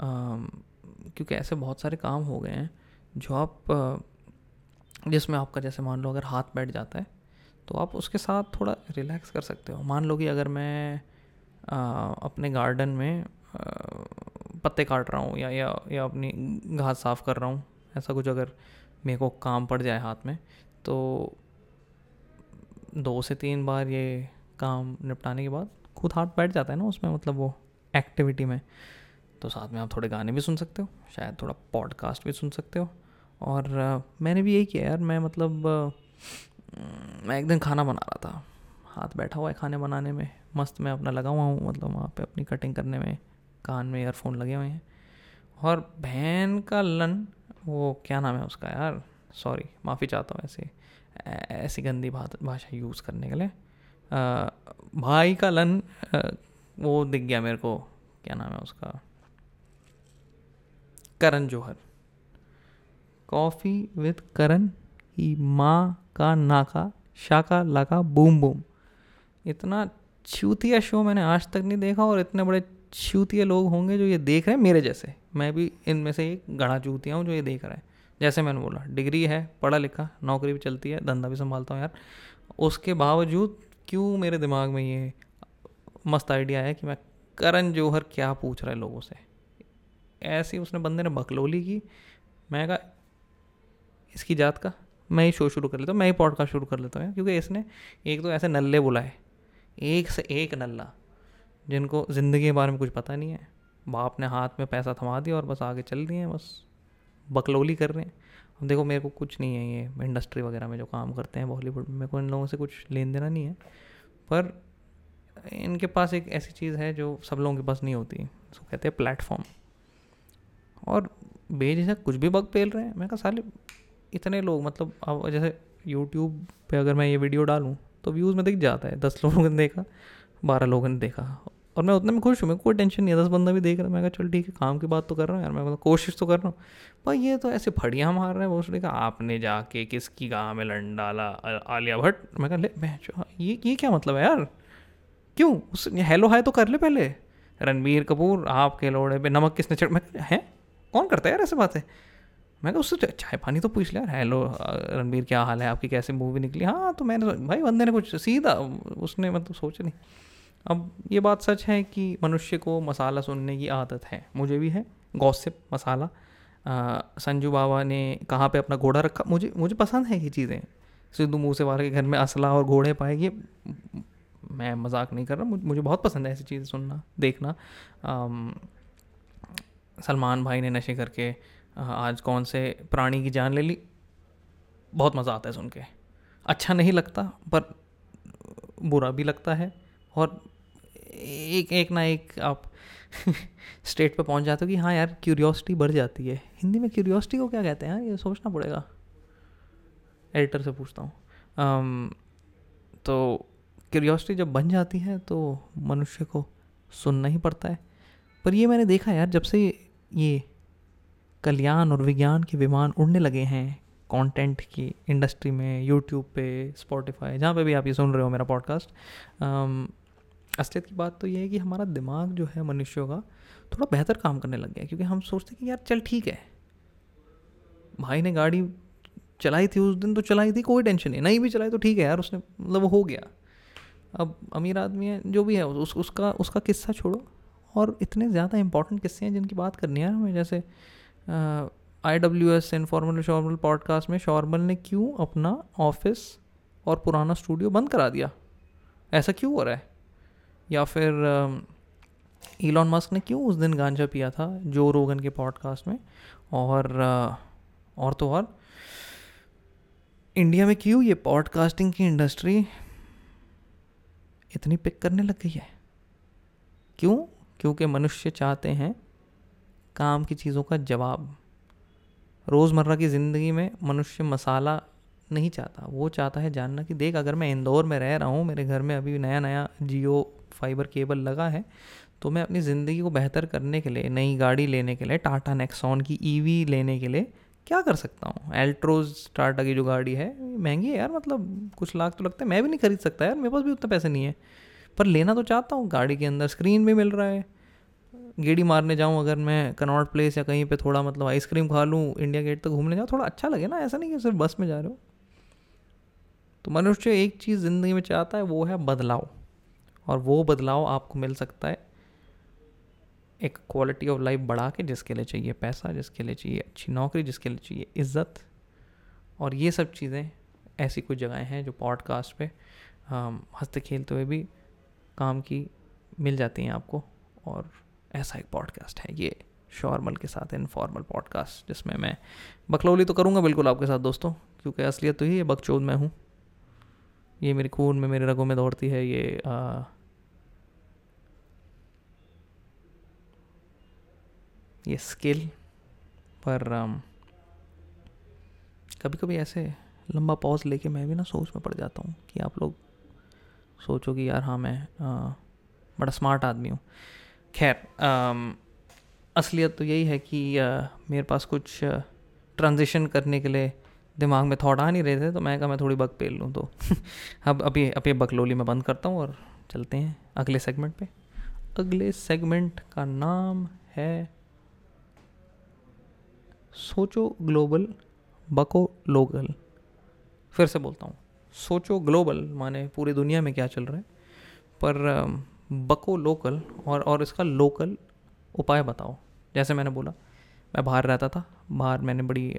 क्योंकि ऐसे बहुत सारे काम हो गए हैं, जो आप, जिसमें आपका जैसे मान लो अगर हाथ बैठ जाता है तो आप उसके साथ थोड़ा रिलैक्स कर सकते हो। मान लो कि अगर मैं अपने गार्डन में पत्ते काट रहा हूँ या या या अपनी घास साफ़ कर रहा हूँ। ऐसा कुछ अगर मेरे को काम पड़ जाए हाथ में तो दो से तीन बार ये काम निपटाने के बाद खुद हाथ बैठ जाता है ना उसमें मतलब वो एक्टिविटी में। तो साथ में आप थोड़े गाने भी सुन सकते हो, शायद थोड़ा पॉडकास्ट भी सुन सकते हो। और मैंने भी यही किया यार, मैं मतलब मैं एक दिन खाना बना रहा था। हाथ बैठा हुआ है खाने बनाने में। मस्त मैं अपना लगा हुआ हूँ मतलब वहाँ पे अपनी कटिंग करने में कान में ईयरफोन लगे हुए हैं। और बहन का लन वो क्या नाम है उसका यार? सॉरी माफ़ी चाहता हूँ ऐसे ऐसी गंदी भाषा यूज़ करने के लिए। आ, भाई का लन आ, वो दिख गया मेरे को क्या नाम है उसका? करण जौहर। कॉफ़ी विद करण की माँ का नाका शाका लाका बूम बूम इतना छूतिया शो मैंने आज तक नहीं देखा और इतने बड़े छूतिया लोग होंगे जो ये देख रहे हैं मेरे जैसे। मैं भी इनमें से एक गड़ा चूतिया हूँ जो ये देख रहा है। जैसे मैंने बोला डिग्री है, पढ़ा लिखा, नौकरी भी चलती है, धंधा भी संभालता हूँ यार। उसके बावजूद क्यों मेरे दिमाग में ये मस्त आइडिया है कि मैं करण जौहर क्या पूछ रहा है लोगों से? ऐसी उसने बंदे ने बकलोली की। मैं कहा, इसकी जात का? मैं ही शो शुरू कर लेता हूँ, मैं ही पॉडकास्ट शुरू कर लेता हूँ क्योंकि इसने एक तो ऐसे नल्ले बुलाए एक से एक नल्ला, जिनको ज़िंदगी के बारे में कुछ पता नहीं है। बाप ने हाथ में पैसा थमा दिया और बस आगे चल दिए हैं, बस। बकलोली कर रहे हैं। अब देखो, मेरे को कुछ नहीं है ये इंडस्ट्री वगैरह में जो काम करते हैं बॉलीवुड में। मेरे को इन लोगों से कुछ लेन देना नहीं है। पर इनके पास एक ऐसी चीज़ है जो सब लोगों के पास नहीं होती। उसको कहते हैं प्लेटफॉर्म और बेझिझक कुछ भी बग पेल रहे हैं। मैं कहा, साले, इतने लोग मतलब अब जैसे यूट्यूब पे अगर मैं ये वीडियो डालूँ तो व्यूज़ में दिख जाता है। दस लोगों ने देखा, बारह लोगों ने देखा। और मैं उतने में खुश हूँ मैं कोई टेंशन नहीं है। दस बंदा भी देख रहा है। मैं कहा, चल ठीक है, काम की बात तो कर रहा हूँ यार। मैं मतलब कोशिश तो कर रहा हूँ। पर ये तो ऐसे फड़ियाँ मार रहे हैं। उसने कहा, आपने जाके किसकी गाँव में लड़ डाला? आलिया भट्ट? मैं कहा, ले मैं ये ये क्या मतलब है यार? क्यों? उस हेलो हाय तो कर ले पहले। रणबीर कपूर, आपके लोड़े पे नमक किसने चढ़ मैं हैं? कौन करता है यार ऐसे बातें? मैं कहा उससे चाय पानी तो पूछ लिया, हेलो रणबीर, क्या हाल है? आपकी कैसे मूवी निकली? हाँ तो मैंने भाई, बंदे ने कुछ सीधा, उसने मतलब सोचा नहीं। अब ये बात सच है कि मनुष्य को मसाला सुनने की आदत है। मुझे भी है, गौसिप, मसाला। संजू बाबा ने कहाँ पे अपना घोड़ा रखा? मुझे मुझे पसंद है ये चीज़ें। सिद्धू मूसेवाला के घर में असला और घोड़े पाए, ये मैं मज़ाक नहीं कर रहा, मुझे बहुत पसंद है ऐसी चीज़ें सुनना, देखना। सलमान भाई ने नशे करके आज कौन से प्राणी की जान ले ली? बहुत मज़ा आता है सुन के। अच्छा नहीं लगता, पर बुरा भी लगता है। और एक एक ना एक आप स्टेट पे पहुँच जाते हो कि हाँ यार क्यूरियोसिटी बढ़ जाती है। हिंदी में क्यूरियोसिटी को क्या कहते हैं? ये सोचना पड़ेगा। एडिटर से पूछता हूँ। तो क्यूरियोसिटी जब बन जाती है तो मनुष्य को सुनना ही पड़ता है। पर ये मैंने देखा यार, जब से ये कल्याण और विज्ञान के विमान उड़ने लगे हैं कंटेंट की इंडस्ट्री में यूट्यूब पे स्पॉटिफाई जहाँ पे भी आप ये सुन रहे हो मेरा पॉडकास्ट असलियत की बात तो ये है कि हमारा दिमाग जो है मनुष्यों का थोड़ा बेहतर काम करने लग गया क्योंकि हम सोचते कि यार चल ठीक है। भाई ने गाड़ी चलाई थी उस दिन तो चलाई थी कोई टेंशन नहीं। नहीं भी चलाई तो ठीक है यार उसने मतलब हो गया। अब अमीर आदमी है जो भी है उस, उसका उसका किस्सा छोड़ो। और इतने ज़्यादा इंपॉर्टेंट किस्से हैं जिनकी बात करनी है हमें जैसे आई डब्ल्यू एस इनफॉर्मल शॉर्मल पॉडकास्ट में शॉर्मल ने क्यों अपना ऑफ़िस और पुराना स्टूडियो बंद करा दिया? ऐसा क्यों हो रहा है? या फिर ईलॉन मस्क ने क्यों उस दिन गांजा पिया था जो रोगन के पॉडकास्ट में? और और तो और इंडिया में क्यों ये पॉडकास्टिंग की इंडस्ट्री इतनी पिक करने लग गई है? क्यों? क्योंकि मनुष्य चाहते हैं काम की चीज़ों का जवाब। रोज़मर्रा की ज़िंदगी में मनुष्य मसाला नहीं चाहता। वो चाहता है जानना कि देख, अगर मैं इंदौर में रह रहा हूँ, मेरे घर में अभी नया नया जियो फाइबर केबल लगा है तो मैं अपनी ज़िंदगी को बेहतर करने के लिए, नई गाड़ी लेने के लिए, टाटा नेक्सॉन की ईवी लेने के लिए क्या कर सकता हूँ? एल्ट्रोज टाटा की जो गाड़ी है, महँगी है यार मतलब कुछ लाख तो लगता है। मैं भी नहीं खरीद सकता यार, मेरे पास भी उतने पैसे नहीं है। पर लेना तो चाहता हूँ, गाड़ी के अंदर स्क्रीन भी मिल रहा है। गेड़ी मारने जाऊँ अगर मैं कनॉट प्लेस या कहीं पे थोड़ा मतलब आइसक्रीम खा लूँ, इंडिया गेट तक तो घूमने जाऊँ, थोड़ा अच्छा लगे ना, ऐसा नहीं कि सिर्फ़ बस में जा रहे हो। तो मनुष्य एक चीज़ ज़िंदगी में चाहता है, वो है बदलाव। और वो बदलाव आपको मिल सकता है। एक क्वालिटी ऑफ़ लाइफ बढ़ा के जिसके लिए चाहिए पैसा, जिसके लिए चाहिए अच्छी नौकरी, जिसके लिए चाहिए इज़्ज़त। और ये सब चीज़ें ऐसी कुछ जगहें हैं जो पॉडकास्ट पे हँसते खेलते हुए भी काम की मिल जाती हैं आपको। और ऐसा एक पॉडकास्ट है ये शॉर्मल के साथ इनफॉर्मल पॉडकास्ट जिसमें मैं बकलौली तो करूँगा बिल्कुल आपके साथ दोस्तों क्योंकि असलियत तो ही है बकचोद मैं हूँ। ये मेरे खून में मेरे रगों में दौड़ती है ये आ, ये स्किल पर कभी कभी ऐसे लंबा पॉज लेके मैं भी ना सोच में पड़ जाता हूँ कि आप लोग सोचो कि यार हाँ मैं आ, बड़ा स्मार्ट आदमी हूँ। खैर असलियत तो यही है कि मेरे पास कुछ ट्रांजिशन करने के लिए दिमाग में थॉट आ नहीं रहे थे तो मैं कहा मैं थोड़ी बक पेल लूँ तो। अब अभी अभी बकलोली में बंद करता हूँ और चलते हैं अगले सेगमेंट पे। अगले सेगमेंट का नाम है, सोचो ग्लोबल, बको लोकल। फिर से बोलता हूँ, सोचो ग्लोबल माने पूरी दुनिया में क्या चल रहा है। पर बको लोकल और और इसका लोकल उपाय बताओ। जैसे मैंने बोला, मैं बाहर रहता था, बाहर मैंने बड़ी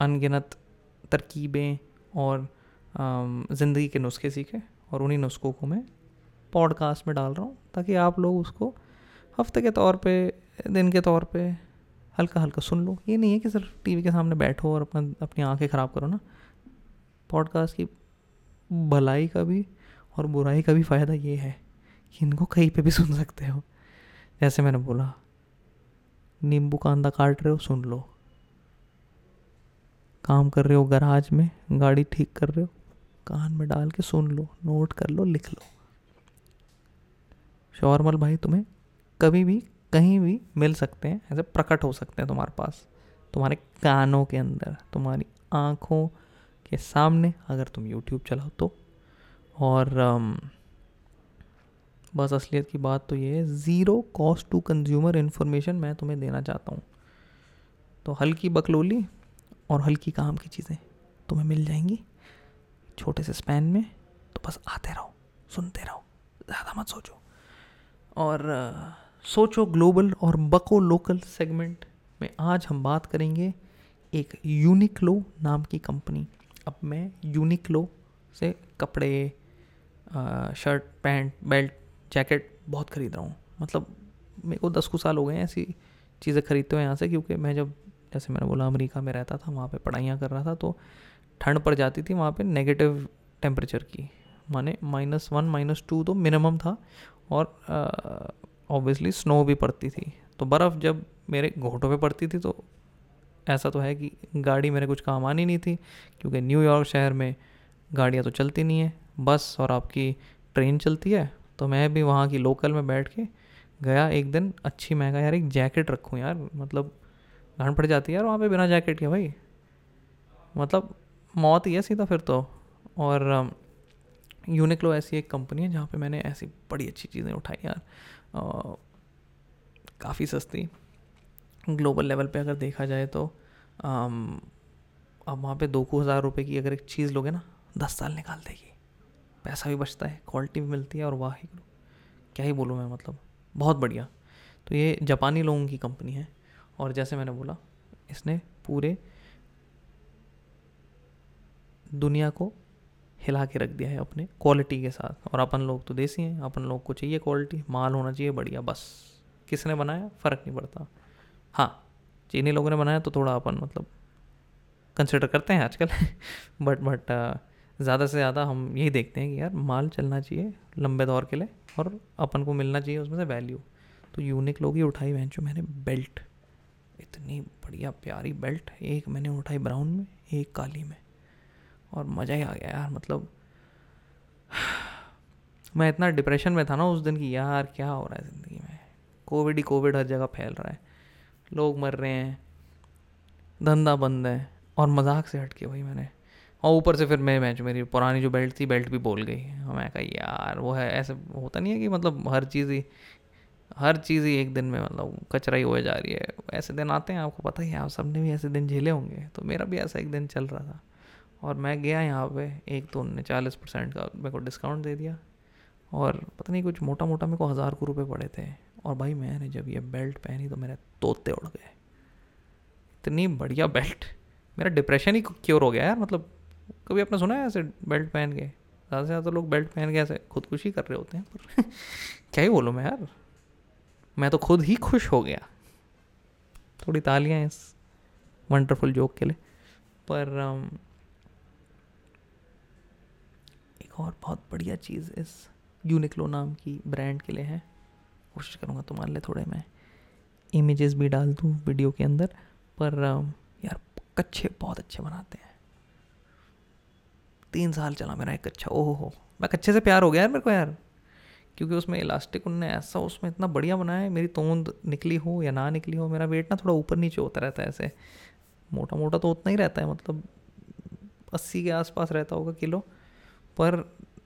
अनगिनत तरकीबें और ज़िंदगी के नुस्खे सीखे और उन्हीं नुस्खों को मैं पॉडकास्ट में डाल रहा हूँ ताकि आप लोग उसको हफ़्ते के तौर पे, दिन के तौर पे हल्का हल्का सुन लो। ये नहीं है कि सिर्फ़ टीवी के सामने बैठो और अपना, अपनी आँखें ख़राब करो ना। पॉडकास्ट की भलाई का भी और बुराई का भी फ़ायदा ये है। इनको कहीं पे भी सुन सकते हो। जैसे मैंने बोला, नींबू कांदा काट रहे हो, सुन लो। काम कर रहे हो गराज में, गाड़ी ठीक कर रहे हो, कान में डाल के सुन लो, नोट कर लो, लिख लो। शॉर्मल भाई तुम्हें कभी भी, कहीं भी मिल सकते हैं, ऐसे प्रकट हो सकते हैं तुम्हारे पास, तुम्हारे कानों के अंदर, तुम्हारी आँखों के सामने, अगर तुम यूट्यूब चलाओ तो। और बस असलियत की बात तो ये है zero cost to consumer information मैं तुम्हें देना चाहता हूँ। तो हल्की बकलोली और हल्की काम की चीज़ें तुम्हें मिल जाएँगी। छोटे से स्पैन में तो बस आते रहो सुनते रहो ज़्यादा मत सोचो। और आ, सोचो ग्लोबल और बको लोकल सेगमेंट में आज हम बात करेंगे एक यूनिक्लो नाम की कंपनी अब मैं यूनिक्लो से कपड़े शर्ट पैंट बेल्ट जैकेट बहुत ख़रीद रहा हूँ। मतलब मेरे को दस कुछ साल हो गए हैं ऐसी चीज़ें खरीदते हुए यहाँ से क्योंकि मैं जब, जैसे मैंने बोला अमेरिका में रहता था, वहाँ पे पढ़ाइयाँ कर रहा था तो ठंड पड़ जाती थी वहाँ पे नेगेटिव टेम्परेचर की। माने माइनस वन माइनस टू तो मिनिमम था और ऑब्वियसली स्नो भी पड़ती थी। तो बर्फ़ जब मेरे घोटों पे पड़ती थी तो ऐसा तो है कि गाड़ी मेरे कुछ काम आनी नहीं थी, क्योंकि न्यूयॉर्क शहर में गाड़ियाँ तो चलती नहीं है, बस और आपकी ट्रेन चलती है तो मैं भी वहाँ की लोकल में बैठ के गया एक दिन, अच्छी महँगा यार, एक जैकेट रखूँ यार। मतलब ठंड पड़ जाती है, यार, वहाँ पे बिना जैकेट के भाई। मतलब मौत ही है सीधा फिर तो। और यूनिक्लो ऐसी एक कंपनी है जहाँ पे मैंने ऐसी बड़ी अच्छी चीज़ें उठाई यार। काफ़ी सस्ती। ग्लोबल लेवल पे अगर देखा जाए तो अब वहाँ पे दो को हज़ार रुपये की अगर एक चीज़ लोगे ना, दस साल निकाल देगी। पैसा भी बचता है क्वालिटी भी मिलती है और वाह क्या ही बोलूँ मैं मतलब बहुत बढ़िया। तो ये जापानी लोगों की कंपनी है और जैसे मैंने बोला, इसने पूरे दुनिया को हिला के रख दिया है अपने क्वालिटी के साथ। और अपन लोग तो देसी हैं, अपन लोग को चाहिए क्वालिटी माल होना चाहिए, बढ़िया, बस। किसने बनाया? फ़र्क नहीं पड़ता। हाँ चीनी लोगों ने बनाया तो थोड़ा अपन मतलब कंसिडर करते हैं आजकल। बट बट ज़्यादा से ज़्यादा हम यही देखते हैं कि यार माल चलना चाहिए लंबे दौर के लिए और अपन को मिलना चाहिए उसमें से वैल्यू तो यूनिक लोग ही उठाई बहन जो मैंने बेल्ट इतनी बढ़िया प्यारी बेल्ट एक मैंने उठाई ब्राउन में, एक काली में। और मज़ा ही आ गया यार मतलब मैं इतना डिप्रेशन में था ना उस दिन की यार क्या हो रहा है ज़िंदगी में। कोविड ही कोविड हर जगह फैल रहा है। लोग मर रहे हैं, धंधा बंद है और मज़ाक से हट के मैंने और ऊपर से फिर मैं मैच मेरी पुरानी जो बेल्ट थी बेल्ट भी बोल गई। मैं कहा, यार, वो है, ऐसे होता नहीं है कि मतलब हर चीज़ ही, हर चीज़ ही एक दिन में मतलब कचरा ही हो जा रही है। ऐसे दिन आते हैं, आपको पता ही है, आप सबने भी ऐसे दिन झेले होंगे। तो मेरा भी ऐसा एक दिन चल रहा था। और मैं गया यहाँ पे, एक तो उनने चालीस परसेंट का मेरे को डिस्काउंट दे दिया। और पता नहीं कुछ मोटा मोटा मेरे को हज़ार को रुपये पड़े थे। और भाई मैंने जब ये बेल्ट पहनी तो मेरे तोते उड़ गए। इतनी बढ़िया बेल्ट मेरा डिप्रेशन ही क्योर हो गया यार? मतलब कभी आपने सुना है ऐसे बेल्ट पहन के? ज़्यादा से ज़्यादा तो लोग बेल्ट पहन के ऐसे खुदकुशी कर रहे होते हैं पर क्या ही बोलूँ मैं यार? मैं तो खुद ही खुश हो गया। थोड़ी तालियाँ इस वंडरफुल जोक के लिए। पर um, एक और बहुत बढ़िया चीज़ इस यूनिक्लो नाम की ब्रांड के लिए है। कोशिश करूँगा तुम्हारे लिए थोड़े मैं इमेजेस भी डाल दूँ वीडियो के अंदर। पर um, यार कच्छे बहुत अच्छे बनाते हैं। तीन साल चला मेरा एक अच्छा ओहो हो मैं अच्छे से प्यार हो गया यार मेरे को यार। क्योंकि उसमें इलास्टिक उनने ऐसा उसमें इतना बढ़िया बनाया है, मेरी तोंद निकली हो या ना निकली हो, मेरा वेट ना थोड़ा ऊपर नीचे होता रहता है ऐसे। मोटा मोटा तो उतना ही रहता है मतलब अस्सी के आसपास रहता होगा किलो। पर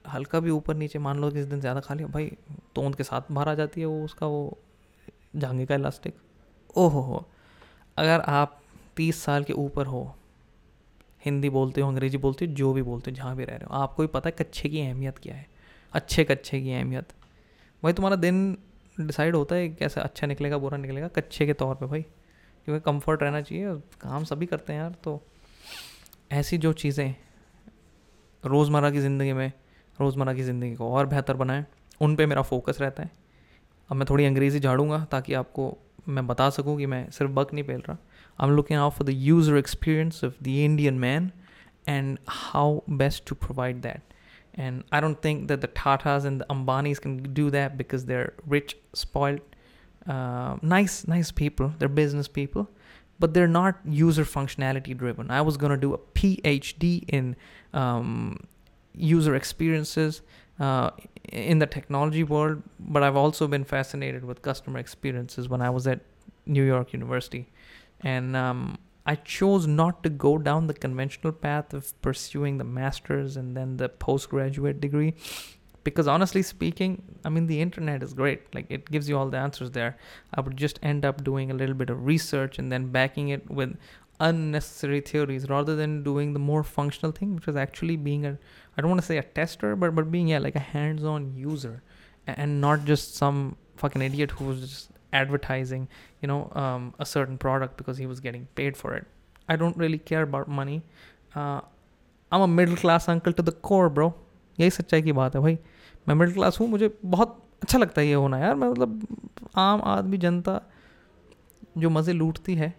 हल्का भी ऊपर नीचे, मान लो किस दिन ज़्यादा खा लिया, भाई तोंद के साथ बाहर आ जाती है वो, उसका वो झांगे का इलास्टिक ओहो हो अगर आप तीस साल के ऊपर हो हिंदी बोलते हो, अंग्रेज़ी बोलते हो, जो भी बोलते हो, जहाँ भी रह रहे हो। आपको भी पता है कच्छे की अहमियत क्या है। अच्छे कच्चे की अहमियत। भाई तुम्हारा दिन डिसाइड होता है कैसे अच्छा निकलेगा, बुरा निकलेगा, कच्चे के तौर पे भाई। क्योंकि कंफर्ट रहना चाहिए काम सभी करते हैं यार तो ऐसी जो चीज़ें रोज़मर्रा की ज़िंदगी में, रोज़मर्रा की ज़िंदगी को और बेहतर बनाएँ, उन पे मेरा फोकस रहता है। अब मैं थोड़ी अंग्रेज़ी झाड़ूँगा ताकि आपको मैं बता सकूँ कि मैं सिर्फ़ बक नहीं पेल रहा। I'm looking out for the user experience of the Indian man and how best to provide that. And I don't think that the Tatas and the Ambanis can do that because they're rich, spoiled, uh, nice, nice people. They're business people, but they're not user functionality driven. I was gonna do a PhD in um, user experiences uh, in the technology world, but I've also been fascinated with customer experiences when I was at New York University. And um, I chose not to go down the conventional path of pursuing the master's and then the postgraduate degree because honestly speaking, I mean, the internet is great. Like, it gives you all the answers there. I would just end up doing a little bit of research and then backing it with unnecessary theories rather than doing the more functional thing, which is actually being a, I don't want to say a tester, but, but being, yeah, like a hands on user and not just some fucking idiot who was just advertising you know um, a certain product because he was getting paid for it. I don't really care about money. Uh, I am middle class uncle to the core bro यही सच्चाई की बात है भाई। मैं मिडिल क्लास हूँ मुझे बहुत अच्छा लगता है ये होना यार। मैं मतलब आम आदमी जनता जो मज़े लूटती है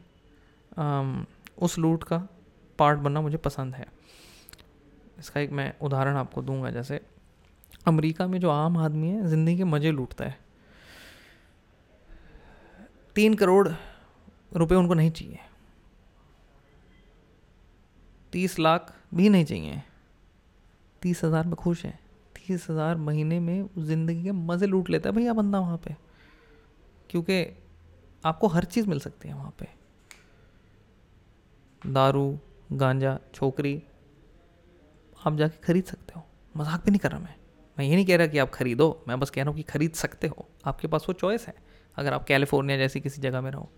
आम, उस लूट का पार्ट बनना मुझे पसंद है। इसका एक मैं उदाहरण आपको दूँगा जैसे अमेरिका में जो आम आदमी है ज़िंदगी के मज़े लूटता है। तीन करोड़ रुपए उनको नहीं चाहिए। तीस लाख भी नहीं चाहिए। तीस हज़ार में खुश हैं। तीस हज़ार महीने में ज़िंदगी के मज़े लूट लेता है भैया बंदा वहाँ पे। क्योंकि आपको हर चीज़ मिल सकती है वहाँ पे। दारू, गांजा, छोकरी, आप जाके खरीद सकते हो। मज़ाक भी नहीं कर रहा मैं। मैं ये नहीं कह रहा कि आप खरीदो, मैं बस कह रहा हूँ कि खरीद सकते हो। आपके पास वो चॉइस है। अगर आप कैलिफ़ोर्निया जैसी किसी जगह में रहो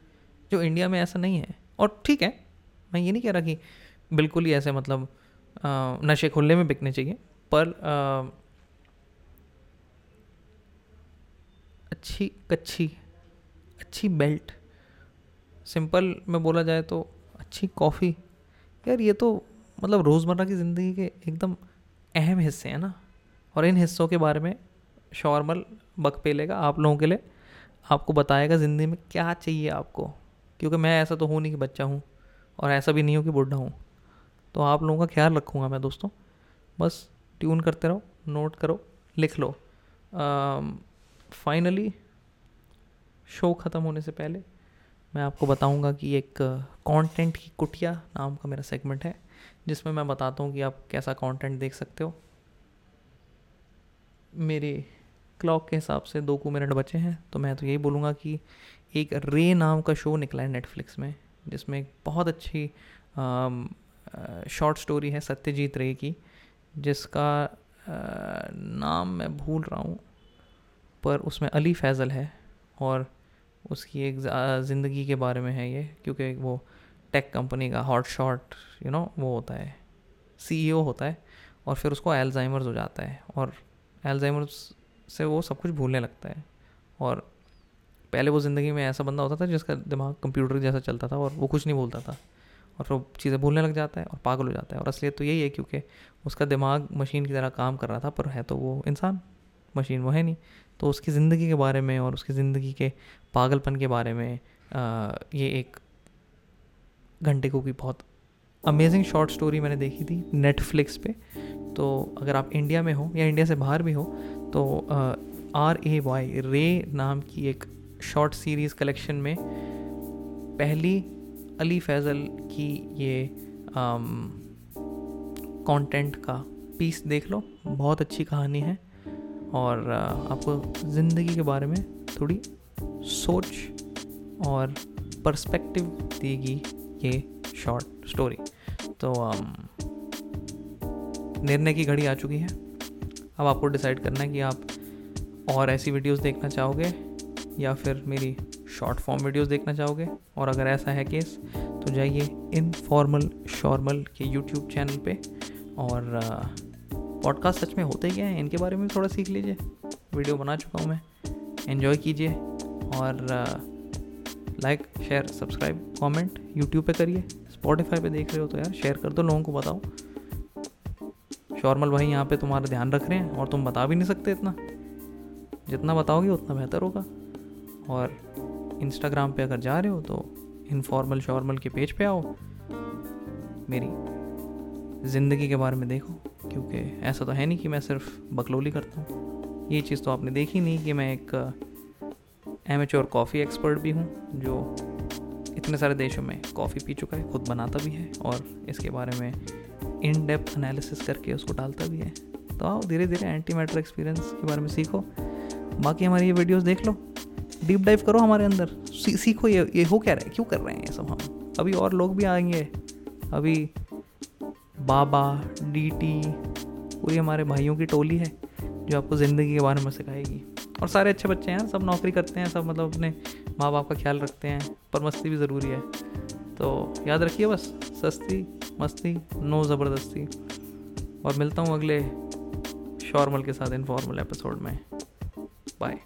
जो इंडिया में ऐसा नहीं है। और ठीक है मैं ये नहीं कह रहा कि बिल्कुल ही ऐसे मतलब नशे खुले में बिकने चाहिए पर आ, अच्छी कच्ची अच्छी बेल्ट सिंपल में बोला जाए तो अच्छी कॉफ़ी। यार ये तो मतलब रोज़मर्रा की ज़िंदगी के एकदम अहम हिस्से हैं ना और इन हिस्सों के बारे में शॉर्मल बक पेलेगा आप लोगों के लिए। आपको बताएगा ज़िंदगी में क्या चाहिए आपको? क्योंकि मैं ऐसा तो हूँ नहीं कि बच्चा हूँ और ऐसा भी नहीं हूँ कि बुढ़ा हूँ। तो आप लोगों का ख्याल रखूँगा मैं दोस्तों। बस ट्यून करते रहो, नोट करो, लिख लो। फाइनली शो ख़त्म होने से पहले मैं आपको बताऊँगा कि एक कंटेंट की कुटिया नाम का मेरा सेगमेंट है, जिसमें मैं बताता हूँ कि आप कैसा कंटेंट देख सकते हो। मेरे क्लॉक के हिसाब से दो को मिनट बचे हैं तो मैं तो यही बोलूँगा कि एक रे नाम का शो निकला है नेटफ्लिक्स में जिसमें एक बहुत अच्छी शॉर्ट स्टोरी है सत्यजीत रे की जिसका आ, नाम मैं भूल रहा हूँ पर उसमें अली फैज़ल है और उसकी एक ज़िंदगी के बारे में है ये क्योंकि वो टेक कंपनी का हॉट शॉट यू नो वो होता है सीईओ e होता है और फिर उसको एल्जाइमर्स हो जाता है और एल्जाइमर्स से वो सब कुछ भूलने लगता है। और पहले वो ज़िंदगी में ऐसा बंदा होता था जिसका दिमाग कंप्यूटर जैसा चलता था और वो कुछ नहीं बोलता था। और फिर चीज़ें भूलने लग जाता है और पागल हो जाता है। और असलियत तो यही है क्योंकि उसका दिमाग मशीन की तरह काम कर रहा था पर है तो वो इंसान मशीन वो है नहीं। तो उसकी ज़िंदगी के बारे में और उसकी ज़िंदगी के पागलपन के बारे में आ, ये एक घंटे को की बहुत अमेजिंग शॉर्ट स्टोरी मैंने देखी थी नेटफ्लिक्स पे। तो अगर आप इंडिया में हो या इंडिया से बाहर भी हो तो आर ए वाई रे नाम की एक शॉर्ट सीरीज़ कलेक्शन में पहली अली फैज़ल की ये कंटेंट का पीस देख लो। बहुत अच्छी कहानी है और आपको ज़िंदगी के बारे में थोड़ी सोच और पर्सपेक्टिव देगी ये शॉर्ट स्टोरी तो निर्णय की घड़ी आ चुकी है। अब आपको डिसाइड करना है कि आप और ऐसी वीडियोस देखना चाहोगे या फिर मेरी शॉर्ट फॉर्म वीडियोस देखना चाहोगे। और अगर ऐसा है केस तो जाइए इनफॉर्मल शॉर्मल के यूट्यूब चैनल पे। और पॉडकास्ट सच में होते क्या हैं, इनके बारे में थोड़ा सीख लीजिए। वीडियो बना चुका हूँ मैं। इन्जॉय कीजिए। और like share subscribe comment YouTube पे करिए। स्पॉटिफाई पे देख रहे हो तो यार शेयर कर दो, लोगों को बताओ। शॉर्मल भाई यहाँ पे तुम्हारा ध्यान रख रहे हैं और तुम बता भी नहीं सकते इतना। जितना बताओगे उतना बेहतर होगा। और इंस्टाग्राम पे अगर जा रहे हो तो इनफॉर्मल शॉर्मल के पेज पे आओ। मेरी ज़िंदगी के बारे में देखो, क्योंकि ऐसा तो है नहीं कि मैं सिर्फ़ बकलोली करता हूँ। ये चीज़ तो आपने देखी नहीं कि मैं एक एमेच्योर कॉफ़ी एक्सपर्ट भी हूँ, जो इतने सारे देशों में कॉफ़ी पी चुका है, खुद बनाता भी है और इसके बारे में इन डेप्थ एनालिसिस करके उसको डालता भी है। तो आओ धीरे धीरे एंटी मैटर एक्सपीरियंस के बारे में सीखो। बाकी हमारी ये वीडियोस देख लो। डीप डाइव करो हमारे अंदर। सी, सीखो ये ये हो क्या रहा है? क्यों कर रहे हैं ये सब हम? अभी और लोग भी आएँगे। अभी बाबा डी टी पूरी हमारे भाइयों की टोली है जो आपको ज़िंदगी के बारे में सिखाएगी। और सारे अच्छे बच्चे हैं सब नौकरी करते हैं सब मतलब अपने माँ बाप का ख्याल रखते हैं पर मस्ती भी ज़रूरी है। तो याद रखिए बस सस्ती मस्ती नो ज़बरदस्ती। और मिलता हूँ अगले शॉर्मल के साथ इनफॉर्मल एपिसोड में। बाय